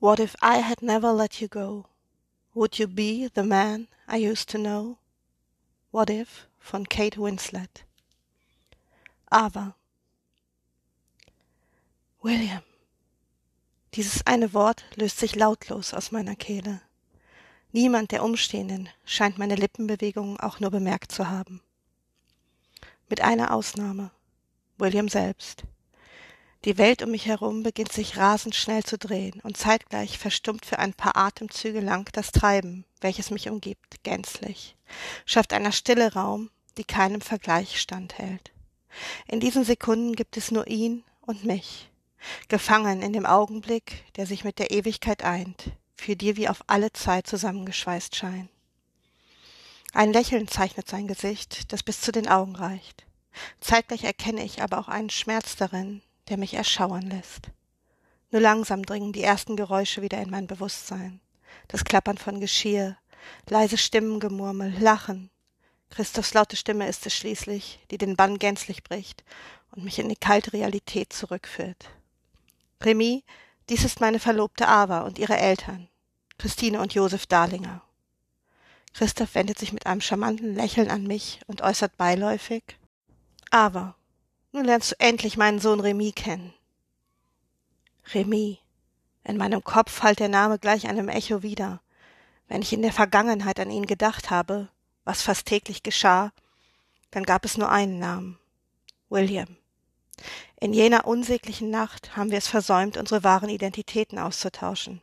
What if I had never let you go? Would you be the man I used to know? What if von Kate Winslet. Aber William. Dieses eine Wort löst sich lautlos aus meiner Kehle. Niemand der Umstehenden scheint meine Lippenbewegungen auch nur bemerkt zu haben. Mit einer Ausnahme. William selbst. Die Welt um mich herum beginnt sich rasend schnell zu drehen und zeitgleich verstummt für ein paar Atemzüge lang das Treiben, welches mich umgibt, gänzlich, schafft einer Stille Raum, die keinem Vergleich standhält. In diesen Sekunden gibt es nur ihn und mich, gefangen in dem Augenblick, der sich mit der Ewigkeit eint, für die wir auf alle Zeit zusammengeschweißt scheinen. Ein Lächeln zeichnet sein Gesicht, das bis zu den Augen reicht. Zeitgleich erkenne ich aber auch einen Schmerz darin, der mich erschauern lässt. Nur langsam dringen die ersten Geräusche wieder in mein Bewusstsein. Das Klappern von Geschirr, leise Stimmengemurmel, Lachen. Christophs laute Stimme ist es schließlich, die den Bann gänzlich bricht und mich in die kalte Realität zurückführt. Remy, dies ist meine Verlobte Ava und ihre Eltern, Christine und Josef Darlinger. Christoph wendet sich mit einem charmanten Lächeln an mich und äußert beiläufig Ava, nun lernst du endlich meinen Sohn Remy kennen. Remy. In meinem Kopf hallt der Name gleich einem Echo wieder. Wenn ich in der Vergangenheit an ihn gedacht habe, was fast täglich geschah, dann gab es nur einen Namen. William. In jener unsäglichen Nacht haben wir es versäumt, unsere wahren Identitäten auszutauschen.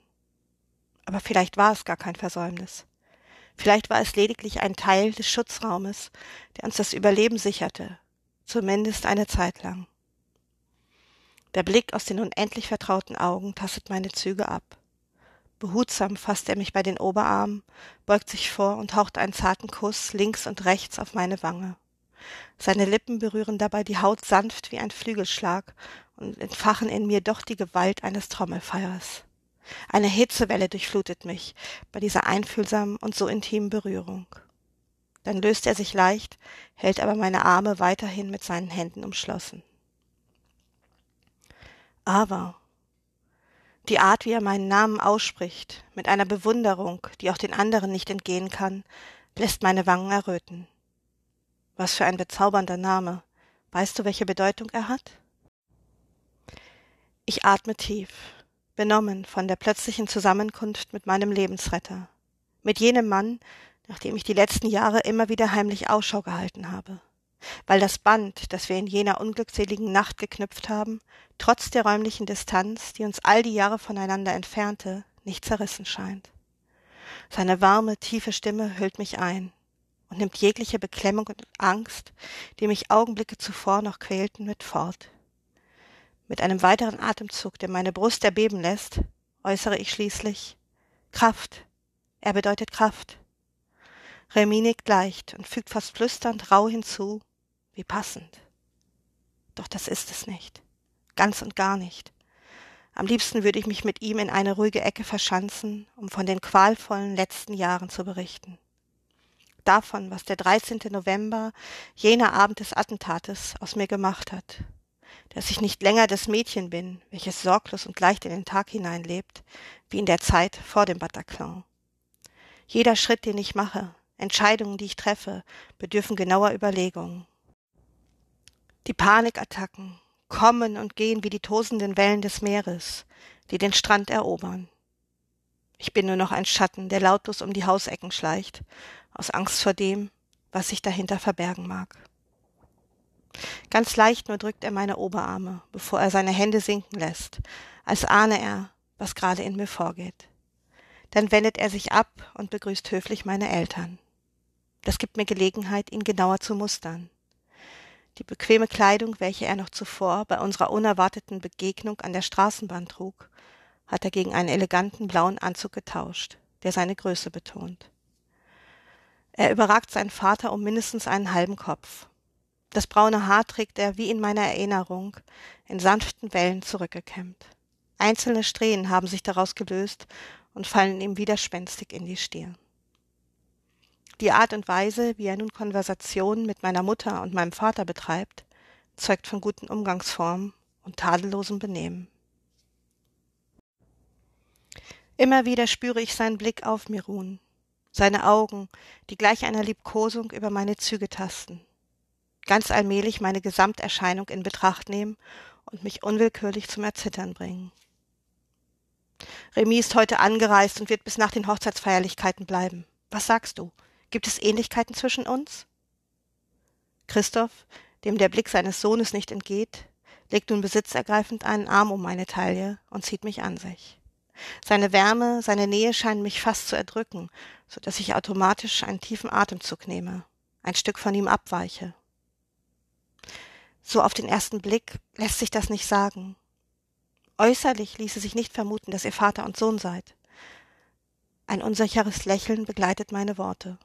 Aber vielleicht war es gar kein Versäumnis. Vielleicht war es lediglich ein Teil des Schutzraumes, der uns das Überleben sicherte, zumindest eine Zeit lang. Der Blick aus den unendlich vertrauten Augen tastet meine Züge ab. Behutsam fasst er mich bei den Oberarmen, beugt sich vor und haucht einen zarten Kuss links und rechts auf meine Wange. Seine Lippen berühren dabei die Haut sanft wie ein Flügelschlag und entfachen in mir doch die Gewalt eines Trommelfeuers. Eine Hitzewelle durchflutet mich bei dieser einfühlsamen und so intimen Berührung. Dann löst er sich leicht, hält aber meine Arme weiterhin mit seinen Händen umschlossen. Aber die Art, wie er meinen Namen ausspricht, mit einer Bewunderung, die auch den anderen nicht entgehen kann, lässt meine Wangen erröten. Was für ein bezaubernder Name. Weißt du, welche Bedeutung er hat? Ich atme tief, benommen von der plötzlichen Zusammenkunft mit meinem Lebensretter, mit jenem Mann, nachdem ich die letzten Jahre immer wieder heimlich Ausschau gehalten habe, weil das Band, das wir in jener unglückseligen Nacht geknüpft haben, trotz der räumlichen Distanz, die uns all die Jahre voneinander entfernte, nicht zerrissen scheint. Seine warme, tiefe Stimme hüllt mich ein und nimmt jegliche Beklemmung und Angst, die mich Augenblicke zuvor noch quälten, mit fort. Mit einem weiteren Atemzug, der meine Brust erbeben lässt, äußere ich schließlich Kraft. Er bedeutet Kraft. Remy nickt leicht und fügt fast flüsternd rau hinzu, wie passend. Doch das ist es nicht. Ganz und gar nicht. Am liebsten würde ich mich mit ihm in eine ruhige Ecke verschanzen, um von den qualvollen letzten Jahren zu berichten. Davon, was der 13. November, jener Abend des Attentates, aus mir gemacht hat. Dass ich nicht länger das Mädchen bin, welches sorglos und leicht in den Tag hineinlebt, wie in der Zeit vor dem Bataclan. Jeder Schritt, den ich mache, Entscheidungen, die ich treffe, bedürfen genauer Überlegungen. Die Panikattacken kommen und gehen wie die tosenden Wellen des Meeres, die den Strand erobern. Ich bin nur noch ein Schatten, der lautlos um die Hausecken schleicht, aus Angst vor dem, was sich dahinter verbergen mag. Ganz leicht nur drückt er meine Oberarme, bevor er seine Hände sinken lässt, als ahne er, was gerade in mir vorgeht. Dann wendet er sich ab und begrüßt höflich meine Eltern. Das gibt mir Gelegenheit, ihn genauer zu mustern. Die bequeme Kleidung, welche er noch zuvor bei unserer unerwarteten Begegnung an der Straßenbahn trug, hat er gegen einen eleganten blauen Anzug getauscht, der seine Größe betont. Er überragt seinen Vater um mindestens einen halben Kopf. Das braune Haar trägt er, wie in meiner Erinnerung, in sanften Wellen zurückgekämmt. Einzelne Strähnen haben sich daraus gelöst und fallen ihm widerspenstig in die Stirn. Die Art und Weise, wie er nun Konversationen mit meiner Mutter und meinem Vater betreibt, zeugt von guten Umgangsformen und tadellosem Benehmen. Immer wieder spüre ich seinen Blick auf mir ruhen, seine Augen, die gleich einer Liebkosung über meine Züge tasten, ganz allmählich meine Gesamterscheinung in Betracht nehmen und mich unwillkürlich zum Erzittern bringen. Remy ist heute angereist und wird bis nach den Hochzeitsfeierlichkeiten bleiben. Was sagst du? Gibt es Ähnlichkeiten zwischen uns? Christoph, dem der Blick seines Sohnes nicht entgeht, legt nun besitzergreifend einen Arm um meine Taille und zieht mich an sich. Seine Wärme, seine Nähe scheinen mich fast zu erdrücken, so dass ich automatisch einen tiefen Atemzug nehme, ein Stück von ihm abweiche. So auf den ersten Blick lässt sich das nicht sagen. Äußerlich ließe sich nicht vermuten, dass ihr Vater und Sohn seid. Ein unsicheres Lächeln begleitet meine Worte.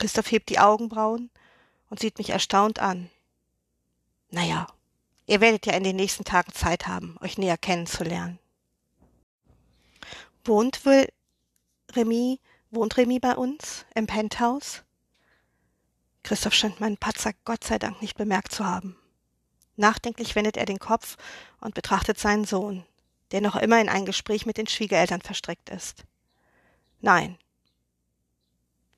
Christoph hebt die Augenbrauen und sieht mich erstaunt an. Naja, ihr werdet ja in den nächsten Tagen Zeit haben, euch näher kennenzulernen. Wohnt wohl Remy, wohnt Remy bei uns im Penthouse? Christoph scheint meinen Patzer Gott sei Dank nicht bemerkt zu haben. Nachdenklich wendet er den Kopf und betrachtet seinen Sohn, der noch immer in ein Gespräch mit den Schwiegereltern verstrickt ist. Nein.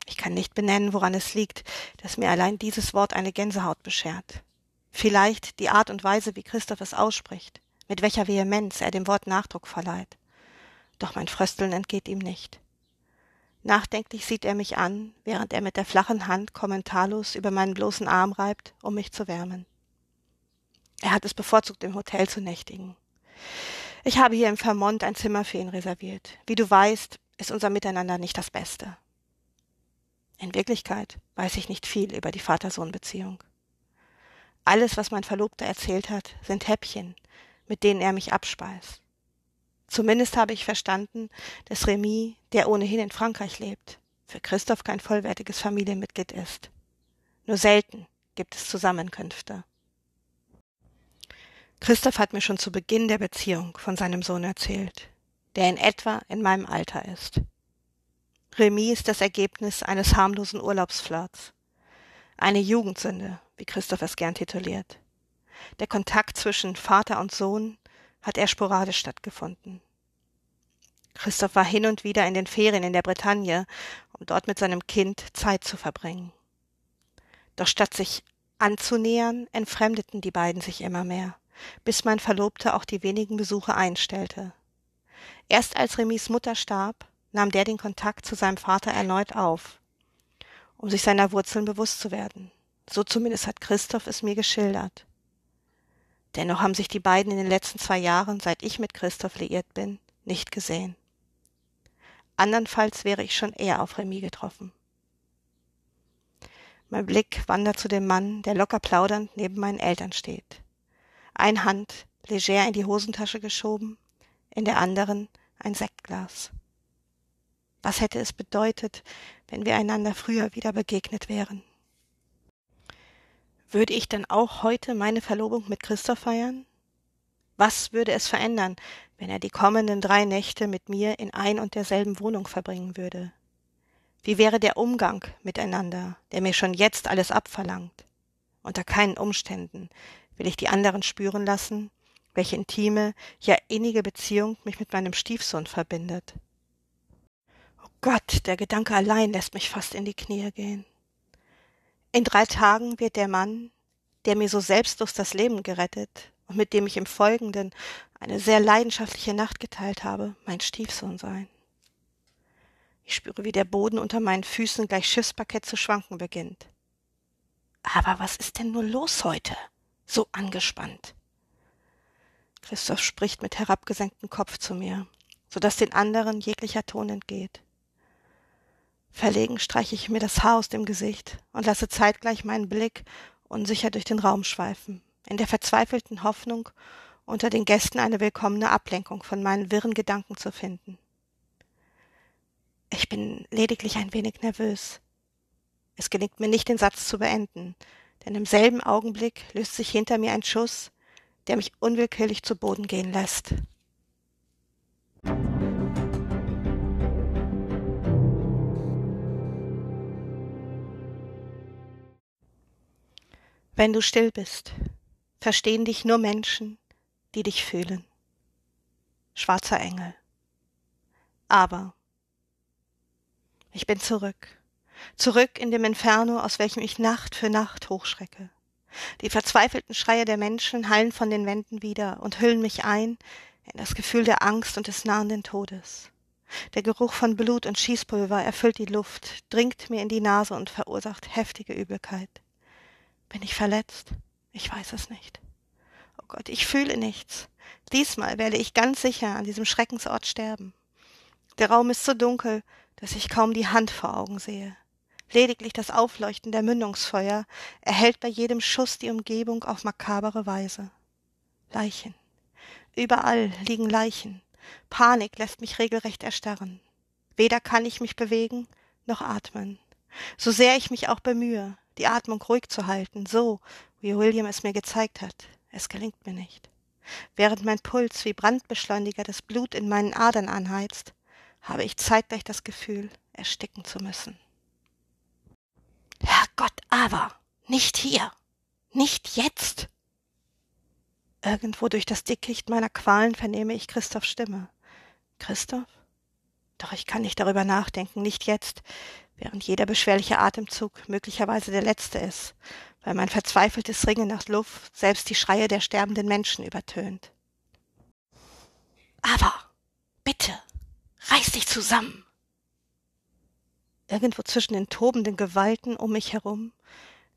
Ich kann nicht benennen, woran es liegt, dass mir allein dieses Wort eine Gänsehaut beschert. Vielleicht die Art und Weise, wie Christoph es ausspricht, mit welcher Vehemenz er dem Wort Nachdruck verleiht. Doch mein Frösteln entgeht ihm nicht. Nachdenklich sieht er mich an, während er mit der flachen Hand kommentarlos über meinen bloßen Arm reibt, um mich zu wärmen. Er hat es bevorzugt, im Hotel zu nächtigen. Ich habe hier im Vermont ein Zimmer für ihn reserviert. Wie du weißt, ist unser Miteinander nicht das Beste. In Wirklichkeit weiß ich nicht viel über die Vater-Sohn-Beziehung. Alles, was mein Verlobter erzählt hat, sind Häppchen, mit denen er mich abspeist. Zumindest habe ich verstanden, dass Remy, der ohnehin in Frankreich lebt, für Christoph kein vollwertiges Familienmitglied ist. Nur selten gibt es Zusammenkünfte. Christoph hat mir schon zu Beginn der Beziehung von seinem Sohn erzählt, der in etwa in meinem Alter ist. Remy ist das Ergebnis eines harmlosen Urlaubsflirts. Eine Jugendsünde, wie Christoph es gern tituliert. Der Kontakt zwischen Vater und Sohn hat eher sporadisch stattgefunden. Christoph war hin und wieder in den Ferien in der Bretagne, um dort mit seinem Kind Zeit zu verbringen. Doch statt sich anzunähern, entfremdeten die beiden sich immer mehr bis mein Verlobter auch die wenigen Besuche einstellte. Erst als Remis Mutter starb, nahm der den Kontakt zu seinem Vater erneut auf, um sich seiner Wurzeln bewusst zu werden. So zumindest hat Christoph es mir geschildert. Dennoch haben sich die beiden in den letzten zwei Jahren, seit ich mit Christoph liiert bin, nicht gesehen. Andernfalls wäre ich schon eher auf Remy getroffen. Mein Blick wandert zu dem Mann, der locker plaudernd neben meinen Eltern steht ein Hand leger in die Hosentasche geschoben, in der anderen ein Sektglas. Was hätte es bedeutet, wenn wir einander früher wieder begegnet wären? Würde ich dann auch heute meine Verlobung mit Christoph feiern? Was würde es verändern, wenn er die kommenden drei Nächte mit mir in ein und derselben Wohnung verbringen würde? Wie wäre der Umgang miteinander, der mir schon jetzt alles abverlangt? Unter keinen Umständen will ich die anderen spüren lassen, welche intime, ja innige Beziehung mich mit meinem Stiefsohn verbindet. Gott, der Gedanke allein lässt mich fast in die Knie gehen. In drei Tagen wird der Mann, der mir so selbstlos das Leben gerettet und mit dem ich im Folgenden eine sehr leidenschaftliche Nacht geteilt habe, mein Stiefsohn sein. Ich spüre, wie der Boden unter meinen Füßen gleich Schiffsparkett zu schwanken beginnt. Aber was ist denn nur los heute? so angespannt. Christoph spricht mit herabgesenktem Kopf zu mir, so dass den anderen jeglicher Ton entgeht. Verlegen streiche ich mir das Haar aus dem Gesicht und lasse zeitgleich meinen Blick unsicher durch den Raum schweifen, in der verzweifelten Hoffnung, unter den Gästen eine willkommene Ablenkung von meinen wirren Gedanken zu finden. Ich bin lediglich ein wenig nervös. Es gelingt mir nicht, den Satz zu beenden, denn im selben Augenblick löst sich hinter mir ein Schuss, der mich unwillkürlich zu Boden gehen lässt. Wenn du still bist, verstehen dich nur Menschen, die dich fühlen. Schwarzer Engel. Aber ich bin zurück, zurück in dem Inferno, aus welchem ich Nacht für Nacht hochschrecke. Die verzweifelten Schreie der Menschen hallen von den Wänden wieder und hüllen mich ein in das Gefühl der Angst und des nahenden Todes. Der Geruch von Blut und Schießpulver erfüllt die Luft, dringt mir in die Nase und verursacht heftige Übelkeit. Bin ich verletzt? Ich weiß es nicht. Oh Gott, ich fühle nichts. Diesmal werde ich ganz sicher an diesem Schreckensort sterben. Der Raum ist so dunkel, dass ich kaum die Hand vor Augen sehe. Lediglich das Aufleuchten der Mündungsfeuer erhellt bei jedem Schuss die Umgebung auf makabere Weise. Leichen. Überall liegen Leichen. Panik lässt mich regelrecht erstarren. Weder kann ich mich bewegen noch atmen. So sehr ich mich auch bemühe, die Atmung ruhig zu halten, so wie William es mir gezeigt hat, es gelingt mir nicht. Während mein Puls wie Brandbeschleuniger das Blut in meinen Adern anheizt, habe ich zeitgleich das Gefühl, ersticken zu müssen. Herrgott, aber nicht hier, nicht jetzt. Irgendwo durch das Dickicht meiner Qualen vernehme ich Christophs Stimme. Christoph? Doch ich kann nicht darüber nachdenken, nicht jetzt, während jeder beschwerliche Atemzug möglicherweise der letzte ist, weil mein verzweifeltes Ringen nach Luft selbst die Schreie der sterbenden Menschen übertönt. Aber, bitte, reiß dich zusammen. Irgendwo zwischen den tobenden Gewalten um mich herum,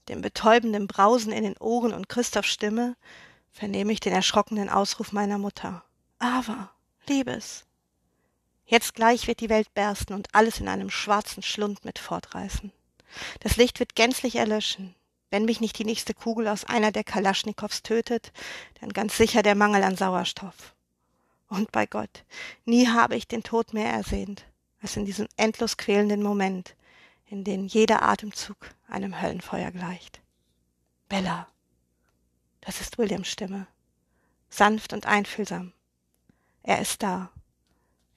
dem betäubenden Brausen in den Ohren und Christophs Stimme, vernehme ich den erschrockenen Ausruf meiner Mutter. Aber, Liebes. Jetzt gleich wird die Welt bersten und alles in einem schwarzen Schlund mit fortreißen. Das Licht wird gänzlich erlöschen. Wenn mich nicht die nächste Kugel aus einer der Kalaschnikows tötet, dann ganz sicher der Mangel an Sauerstoff. Und bei Gott, nie habe ich den Tod mehr ersehnt als in diesem endlos quälenden Moment, in dem jeder Atemzug einem Höllenfeuer gleicht. Bella. Das ist Williams Stimme. Sanft und einfühlsam. Er ist da.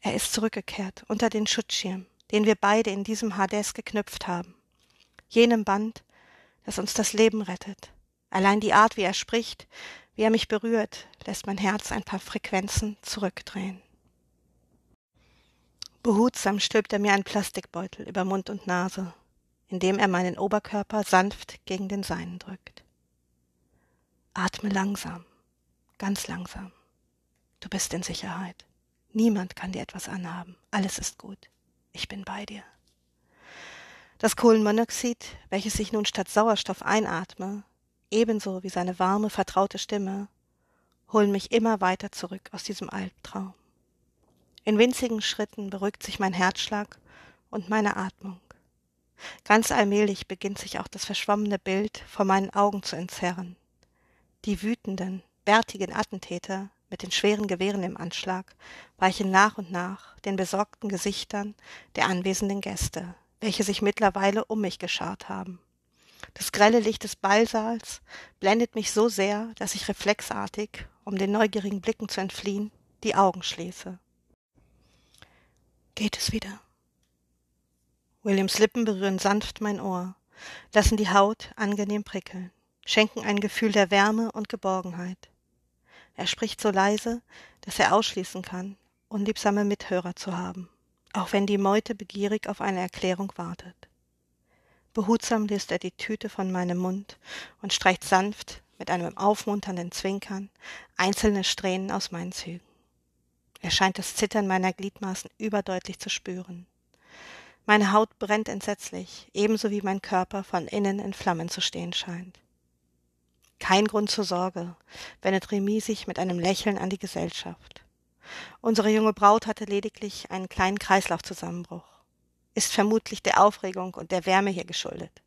Er ist zurückgekehrt unter den Schutzschirm, den wir beide in diesem Hades geknüpft haben. Jenem Band, das uns das Leben rettet. Allein die Art, wie er spricht, wie er mich berührt, lässt mein Herz ein paar Frequenzen zurückdrehen. Behutsam stülpt er mir einen Plastikbeutel über Mund und Nase, indem er meinen Oberkörper sanft gegen den seinen drückt. Atme langsam, ganz langsam. Du bist in Sicherheit. Niemand kann dir etwas anhaben. Alles ist gut. Ich bin bei dir. Das Kohlenmonoxid, welches ich nun statt Sauerstoff einatme, ebenso wie seine warme, vertraute Stimme, holen mich immer weiter zurück aus diesem Albtraum. In winzigen Schritten beruhigt sich mein Herzschlag und meine Atmung. Ganz allmählich beginnt sich auch das verschwommene Bild vor meinen Augen zu entzerren. Die wütenden, bärtigen Attentäter mit den schweren Gewehren im Anschlag weichen nach und nach den besorgten Gesichtern der anwesenden Gäste, welche sich mittlerweile um mich geschart haben. Das grelle Licht des Ballsaals blendet mich so sehr, dass ich reflexartig, um den neugierigen Blicken zu entfliehen, die Augen schließe geht es wieder. Williams Lippen berühren sanft mein Ohr, lassen die Haut angenehm prickeln, schenken ein Gefühl der Wärme und Geborgenheit. Er spricht so leise, dass er ausschließen kann, unliebsame Mithörer zu haben, auch wenn die Meute begierig auf eine Erklärung wartet. Behutsam löst er die Tüte von meinem Mund und streicht sanft mit einem aufmunternden Zwinkern einzelne Strähnen aus meinen Zügen. Er scheint das Zittern meiner Gliedmaßen überdeutlich zu spüren. Meine Haut brennt entsetzlich, ebenso wie mein Körper von innen in Flammen zu stehen scheint. Kein Grund zur Sorge, wendet Remy sich mit einem Lächeln an die Gesellschaft. Unsere junge Braut hatte lediglich einen kleinen Kreislaufzusammenbruch. Ist vermutlich der Aufregung und der Wärme hier geschuldet.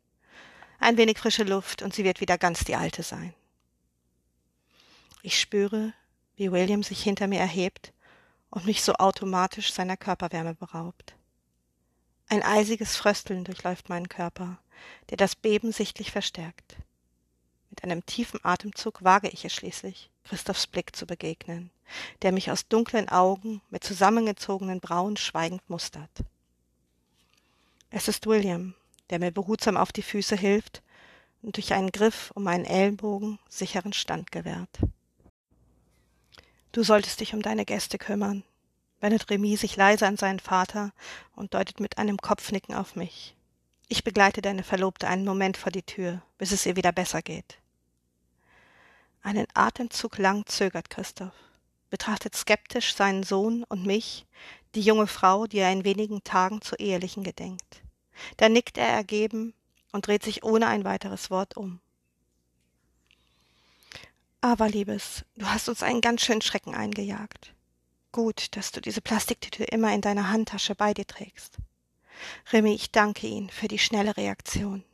Ein wenig frische Luft und sie wird wieder ganz die alte sein. Ich spüre, wie William sich hinter mir erhebt und mich so automatisch seiner Körperwärme beraubt. Ein eisiges Frösteln durchläuft meinen Körper, der das Beben sichtlich verstärkt. Mit einem tiefen Atemzug wage ich es schließlich, Christophs Blick zu begegnen, der mich aus dunklen Augen mit zusammengezogenen Brauen schweigend mustert. Es ist William, der mir behutsam auf die Füße hilft und durch einen Griff um meinen Ellenbogen sicheren Stand gewährt. Du solltest dich um deine Gäste kümmern, wendet Remy sich leise an seinen Vater und deutet mit einem Kopfnicken auf mich. Ich begleite deine Verlobte einen Moment vor die Tür, bis es ihr wieder besser geht. Einen Atemzug lang zögert Christoph, betrachtet skeptisch seinen Sohn und mich, die junge Frau, die er in wenigen Tagen zur ehelichen gedenkt. Dann nickt er ergeben und dreht sich ohne ein weiteres Wort um. Aber, Liebes, du hast uns einen ganz schönen Schrecken eingejagt. Gut, dass du diese Plastiktüte immer in deiner Handtasche bei dir trägst. Remy, ich danke Ihnen für die schnelle Reaktion.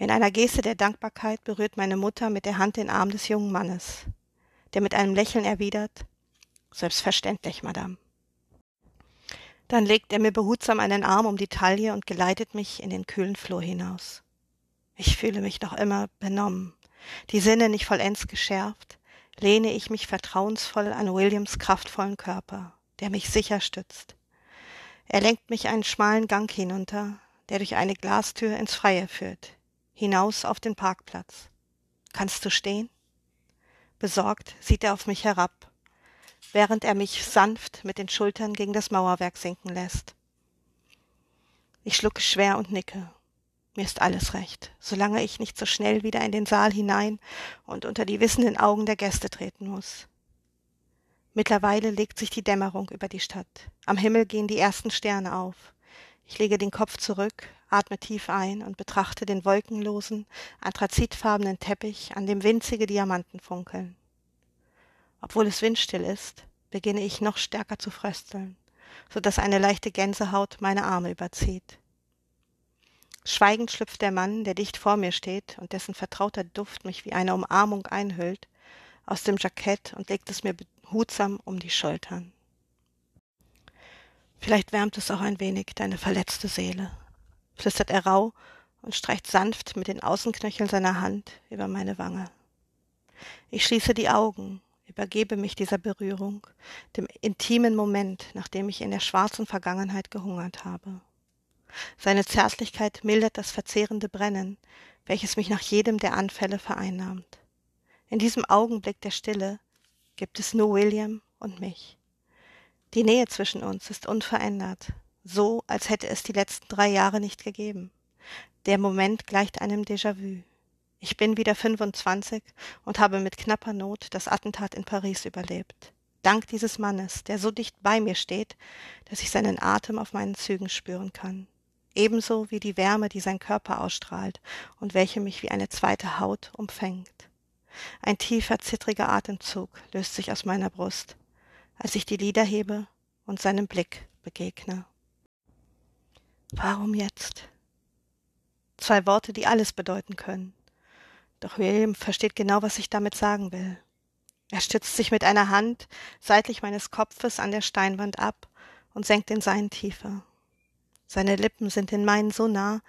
In einer Geste der Dankbarkeit berührt meine Mutter mit der Hand den Arm des jungen Mannes, der mit einem Lächeln erwidert Selbstverständlich, Madame. Dann legt er mir behutsam einen Arm um die Taille und geleitet mich in den kühlen Flur hinaus. Ich fühle mich noch immer benommen, die Sinne nicht vollends geschärft, lehne ich mich vertrauensvoll an Williams kraftvollen Körper, der mich sicher stützt. Er lenkt mich einen schmalen Gang hinunter, der durch eine Glastür ins Freie führt, hinaus auf den Parkplatz. Kannst du stehen? Besorgt sieht er auf mich herab, während er mich sanft mit den Schultern gegen das Mauerwerk sinken lässt. Ich schlucke schwer und nicke. Mir ist alles recht, solange ich nicht so schnell wieder in den Saal hinein und unter die wissenden Augen der Gäste treten muss. Mittlerweile legt sich die Dämmerung über die Stadt. Am Himmel gehen die ersten Sterne auf. Ich lege den Kopf zurück, atme tief ein und betrachte den wolkenlosen, anthrazitfarbenen Teppich, an dem winzige Diamanten funkeln. Obwohl es windstill ist, beginne ich noch stärker zu frösteln, so dass eine leichte Gänsehaut meine Arme überzieht. Schweigend schlüpft der Mann, der dicht vor mir steht und dessen vertrauter Duft mich wie eine Umarmung einhüllt, aus dem Jackett und legt es mir behutsam um die Schultern. Vielleicht wärmt es auch ein wenig deine verletzte Seele, flüstert er rauh und streicht sanft mit den Außenknöcheln seiner Hand über meine Wange. Ich schließe die Augen übergebe mich dieser Berührung, dem intimen Moment, nachdem ich in der schwarzen Vergangenheit gehungert habe. Seine Zärtlichkeit mildert das verzehrende Brennen, welches mich nach jedem der Anfälle vereinnahmt. In diesem Augenblick der Stille gibt es nur William und mich. Die Nähe zwischen uns ist unverändert, so als hätte es die letzten drei Jahre nicht gegeben. Der Moment gleicht einem Déjà-vu. Ich bin wieder 25 und habe mit knapper Not das Attentat in Paris überlebt. Dank dieses Mannes, der so dicht bei mir steht, dass ich seinen Atem auf meinen Zügen spüren kann. Ebenso wie die Wärme, die sein Körper ausstrahlt und welche mich wie eine zweite Haut umfängt. Ein tiefer, zittriger Atemzug löst sich aus meiner Brust, als ich die Lider hebe und seinem Blick begegne. Warum jetzt? Zwei Worte, die alles bedeuten können. Doch William versteht genau, was ich damit sagen will. Er stützt sich mit einer Hand seitlich meines Kopfes an der Steinwand ab und senkt den seinen tiefer. Seine Lippen sind den meinen so nah,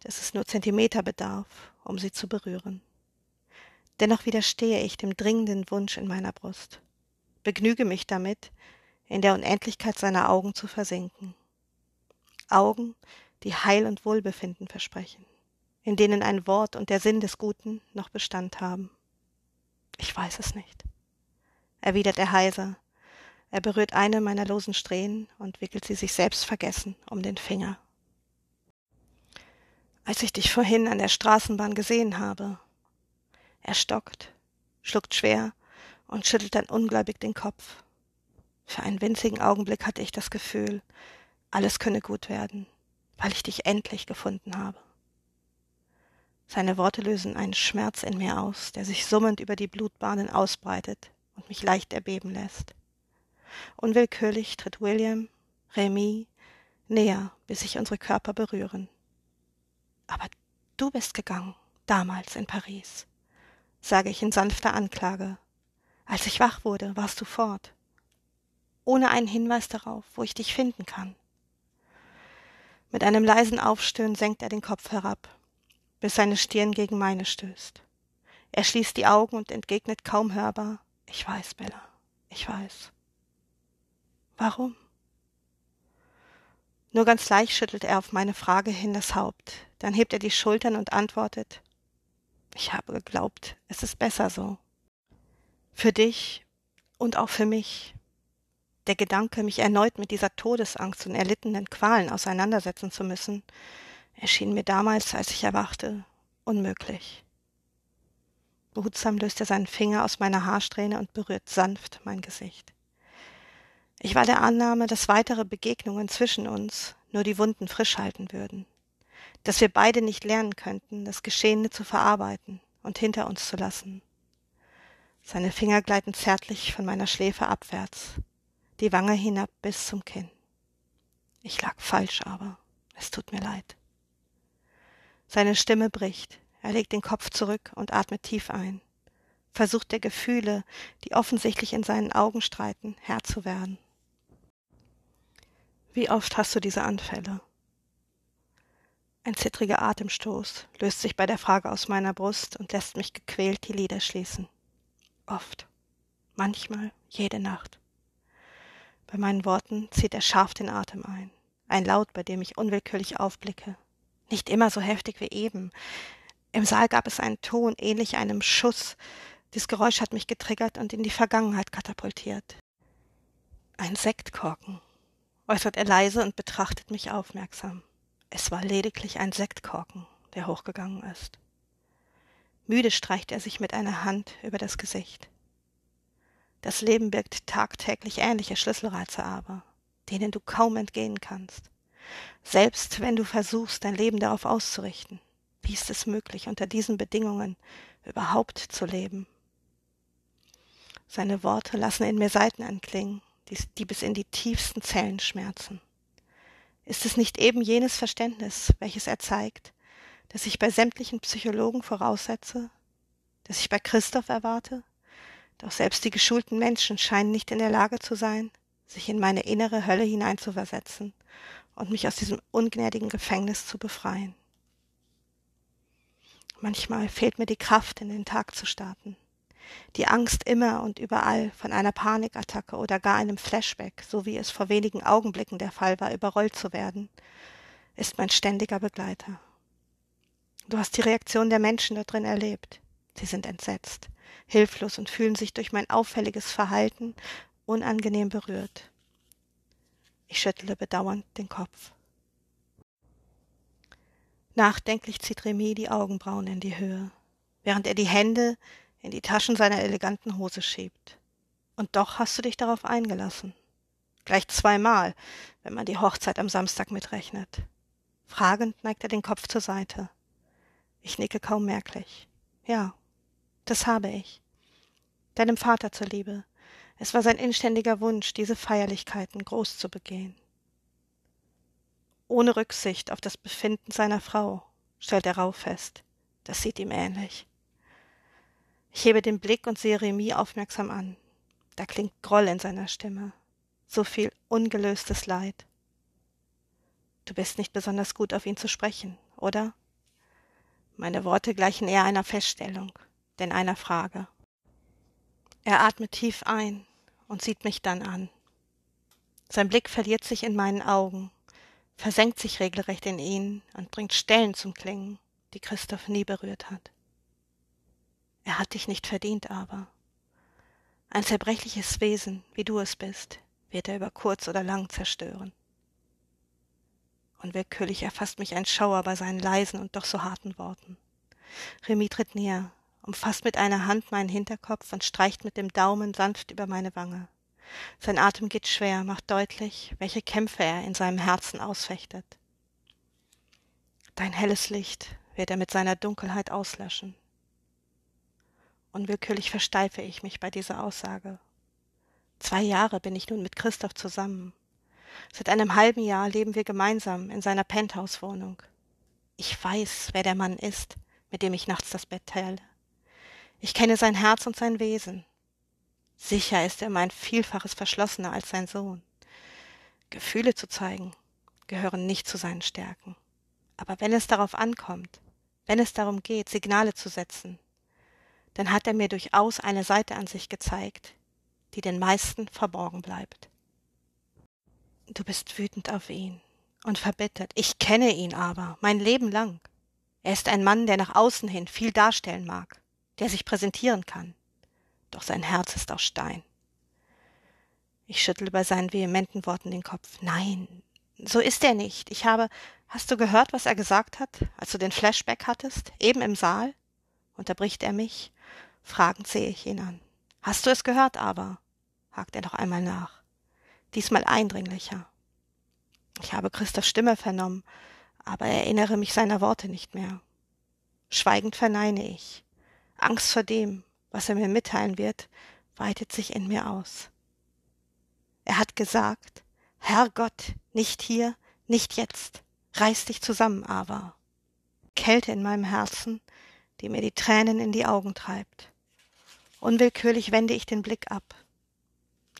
dass es nur Zentimeter bedarf, um sie zu berühren. Dennoch widerstehe ich dem dringenden Wunsch in meiner Brust, begnüge mich damit, in der Unendlichkeit seiner Augen zu versinken. Augen, die Heil und Wohlbefinden versprechen in denen ein Wort und der Sinn des Guten noch Bestand haben? Ich weiß es nicht, erwidert er heiser. Er berührt eine meiner losen Strähnen und wickelt sie sich selbst vergessen um den Finger. Als ich dich vorhin an der Straßenbahn gesehen habe. Er stockt, schluckt schwer und schüttelt dann ungläubig den Kopf. Für einen winzigen Augenblick hatte ich das Gefühl, alles könne gut werden, weil ich dich endlich gefunden habe. Seine Worte lösen einen Schmerz in mir aus, der sich summend über die Blutbahnen ausbreitet und mich leicht erbeben lässt. Unwillkürlich tritt William, Remy, näher, bis sich unsere Körper berühren. Aber du bist gegangen, damals in Paris, sage ich in sanfter Anklage. Als ich wach wurde, warst du fort, ohne einen Hinweis darauf, wo ich dich finden kann. Mit einem leisen Aufstöhnen senkt er den Kopf herab bis seine Stirn gegen meine stößt. Er schließt die Augen und entgegnet kaum hörbar Ich weiß, Bella, ich weiß. Warum? Nur ganz leicht schüttelt er auf meine Frage hin das Haupt, dann hebt er die Schultern und antwortet Ich habe geglaubt, es ist besser so. Für dich und auch für mich. Der Gedanke, mich erneut mit dieser Todesangst und erlittenen Qualen auseinandersetzen zu müssen, erschien mir damals, als ich erwachte, unmöglich. Behutsam löst er seinen Finger aus meiner Haarsträhne und berührt sanft mein Gesicht. Ich war der Annahme, dass weitere Begegnungen zwischen uns nur die Wunden frisch halten würden, dass wir beide nicht lernen könnten, das Geschehene zu verarbeiten und hinter uns zu lassen. Seine Finger gleiten zärtlich von meiner Schläfe abwärts, die Wange hinab bis zum Kinn. Ich lag falsch aber, es tut mir leid. Seine Stimme bricht, er legt den Kopf zurück und atmet tief ein, versucht der Gefühle, die offensichtlich in seinen Augen streiten, Herr zu werden. Wie oft hast du diese Anfälle? Ein zittriger Atemstoß löst sich bei der Frage aus meiner Brust und lässt mich gequält die Lider schließen. Oft. Manchmal jede Nacht. Bei meinen Worten zieht er scharf den Atem ein. Ein Laut, bei dem ich unwillkürlich aufblicke. Nicht immer so heftig wie eben. Im Saal gab es einen Ton ähnlich einem Schuss. Dieses Geräusch hat mich getriggert und in die Vergangenheit katapultiert. Ein Sektkorken, äußert er leise und betrachtet mich aufmerksam. Es war lediglich ein Sektkorken, der hochgegangen ist. Müde streicht er sich mit einer Hand über das Gesicht. Das Leben birgt tagtäglich ähnliche Schlüsselreize aber, denen du kaum entgehen kannst. Selbst wenn du versuchst, dein Leben darauf auszurichten, wie ist es möglich, unter diesen Bedingungen überhaupt zu leben? Seine Worte lassen in mir Seiten anklingen, die, die bis in die tiefsten Zellen schmerzen. Ist es nicht eben jenes Verständnis, welches er zeigt, das ich bei sämtlichen Psychologen voraussetze, das ich bei Christoph erwarte? Doch selbst die geschulten Menschen scheinen nicht in der Lage zu sein, sich in meine innere Hölle hineinzuversetzen und mich aus diesem ungnädigen Gefängnis zu befreien. Manchmal fehlt mir die Kraft, in den Tag zu starten. Die Angst immer und überall von einer Panikattacke oder gar einem Flashback, so wie es vor wenigen Augenblicken der Fall war, überrollt zu werden, ist mein ständiger Begleiter. Du hast die Reaktion der Menschen da drin erlebt. Sie sind entsetzt, hilflos und fühlen sich durch mein auffälliges Verhalten unangenehm berührt. Ich schüttle bedauernd den Kopf. Nachdenklich zieht Remy die Augenbrauen in die Höhe, während er die Hände in die Taschen seiner eleganten Hose schiebt. Und doch hast du dich darauf eingelassen. Gleich zweimal, wenn man die Hochzeit am Samstag mitrechnet. Fragend neigt er den Kopf zur Seite. Ich nicke kaum merklich. Ja, das habe ich. Deinem Vater zuliebe, es war sein inständiger Wunsch, diese Feierlichkeiten groß zu begehen. Ohne Rücksicht auf das Befinden seiner Frau, stellt er rauh fest. Das sieht ihm ähnlich. Ich hebe den Blick und sehe Remy aufmerksam an. Da klingt Groll in seiner Stimme. So viel ungelöstes Leid. Du bist nicht besonders gut auf ihn zu sprechen, oder? Meine Worte gleichen eher einer Feststellung, denn einer Frage. Er atmet tief ein und sieht mich dann an. Sein Blick verliert sich in meinen Augen, versenkt sich regelrecht in ihn und bringt Stellen zum Klingen, die Christoph nie berührt hat. Er hat dich nicht verdient, aber ein zerbrechliches Wesen, wie du es bist, wird er über kurz oder lang zerstören. Unwillkürlich erfasst mich ein Schauer bei seinen leisen und doch so harten Worten. Remy tritt näher, umfasst mit einer Hand meinen Hinterkopf und streicht mit dem Daumen sanft über meine Wange. Sein Atem geht schwer, macht deutlich, welche Kämpfe er in seinem Herzen ausfechtet. Dein helles Licht wird er mit seiner Dunkelheit auslöschen. Unwillkürlich versteife ich mich bei dieser Aussage. Zwei Jahre bin ich nun mit Christoph zusammen. Seit einem halben Jahr leben wir gemeinsam in seiner Penthouse-Wohnung. Ich weiß, wer der Mann ist, mit dem ich nachts das Bett teile. Ich kenne sein Herz und sein Wesen. Sicher ist er mein Vielfaches verschlossener als sein Sohn. Gefühle zu zeigen gehören nicht zu seinen Stärken. Aber wenn es darauf ankommt, wenn es darum geht, Signale zu setzen, dann hat er mir durchaus eine Seite an sich gezeigt, die den meisten verborgen bleibt. Du bist wütend auf ihn und verbittert. Ich kenne ihn aber, mein Leben lang. Er ist ein Mann, der nach außen hin viel darstellen mag der sich präsentieren kann. Doch sein Herz ist aus Stein. Ich schüttel bei seinen vehementen Worten den Kopf. Nein, so ist er nicht. Ich habe. Hast du gehört, was er gesagt hat, als du den Flashback hattest? Eben im Saal? unterbricht er mich. Fragend sehe ich ihn an. Hast du es gehört aber? hakt er noch einmal nach. Diesmal eindringlicher. Ich habe Christophs Stimme vernommen, aber erinnere mich seiner Worte nicht mehr. Schweigend verneine ich. Angst vor dem, was er mir mitteilen wird, weitet sich in mir aus. Er hat gesagt, Herrgott, nicht hier, nicht jetzt, reiß dich zusammen aber. Kälte in meinem Herzen, die mir die Tränen in die Augen treibt. Unwillkürlich wende ich den Blick ab.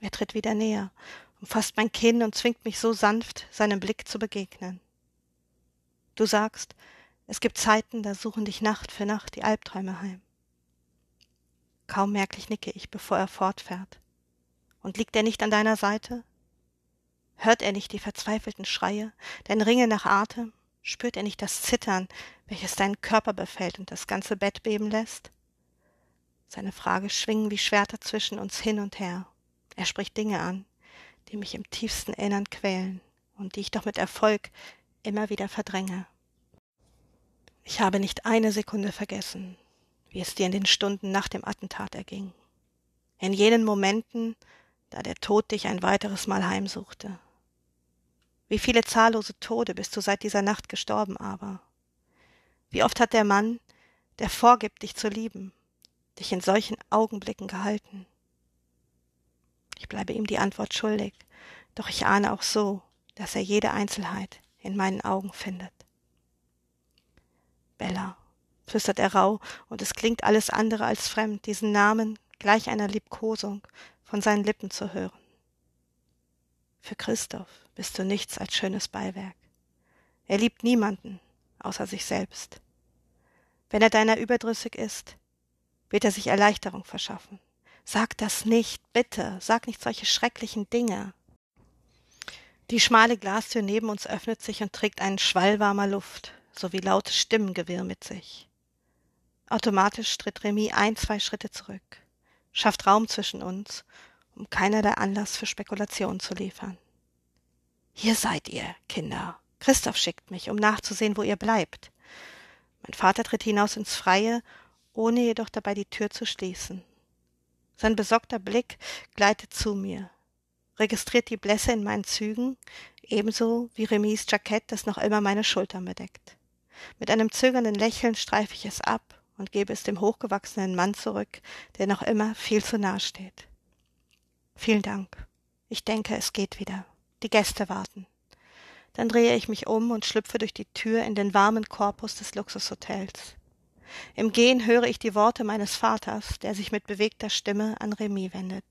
Er tritt wieder näher, umfasst mein Kinn und zwingt mich so sanft, seinem Blick zu begegnen. Du sagst, es gibt Zeiten, da suchen dich Nacht für Nacht die Albträume heim. Kaum merklich nicke ich, bevor er fortfährt. Und liegt er nicht an deiner Seite? Hört er nicht die verzweifelten Schreie, dein Ringen nach Atem? Spürt er nicht das Zittern, welches deinen Körper befällt und das ganze Bett beben lässt? Seine Frage schwingen wie Schwerter zwischen uns hin und her. Er spricht Dinge an, die mich im tiefsten Innern quälen und die ich doch mit Erfolg immer wieder verdränge. Ich habe nicht eine Sekunde vergessen, wie es dir in den Stunden nach dem Attentat erging. In jenen Momenten, da der Tod dich ein weiteres Mal heimsuchte. Wie viele zahllose Tode bist du seit dieser Nacht gestorben, aber? Wie oft hat der Mann, der vorgibt, dich zu lieben, dich in solchen Augenblicken gehalten? Ich bleibe ihm die Antwort schuldig, doch ich ahne auch so, dass er jede Einzelheit in meinen Augen findet. Bella, flüstert er rauh, und es klingt alles andere als fremd, diesen Namen gleich einer Liebkosung von seinen Lippen zu hören. Für Christoph bist du nichts als schönes Beiwerk. Er liebt niemanden außer sich selbst. Wenn er deiner überdrüssig ist, wird er sich Erleichterung verschaffen. Sag das nicht, bitte, sag nicht solche schrecklichen Dinge. Die schmale Glastür neben uns öffnet sich und trägt einen Schwall warmer Luft sowie lautes Stimmengewirr mit sich. Automatisch tritt Remy ein, zwei Schritte zurück, schafft Raum zwischen uns, um keinerlei Anlass für Spekulationen zu liefern. Hier seid ihr, Kinder. Christoph schickt mich, um nachzusehen, wo ihr bleibt. Mein Vater tritt hinaus ins Freie, ohne jedoch dabei die Tür zu schließen. Sein besorgter Blick gleitet zu mir, registriert die Blässe in meinen Zügen, ebenso wie Remis Jackett, das noch immer meine Schultern bedeckt. Mit einem zögernden Lächeln streife ich es ab und gebe es dem hochgewachsenen Mann zurück, der noch immer viel zu nah steht. Vielen Dank. Ich denke, es geht wieder. Die Gäste warten. Dann drehe ich mich um und schlüpfe durch die Tür in den warmen Korpus des Luxushotels. Im Gehen höre ich die Worte meines Vaters, der sich mit bewegter Stimme an Remy wendet.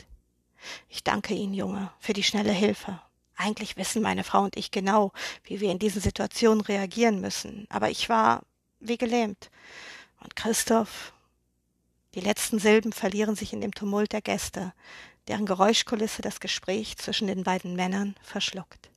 Ich danke Ihnen, Junge, für die schnelle Hilfe. Eigentlich wissen meine Frau und ich genau, wie wir in diesen Situationen reagieren müssen, aber ich war wie gelähmt. Und Christoph. Die letzten Silben verlieren sich in dem Tumult der Gäste, deren Geräuschkulisse das Gespräch zwischen den beiden Männern verschluckt.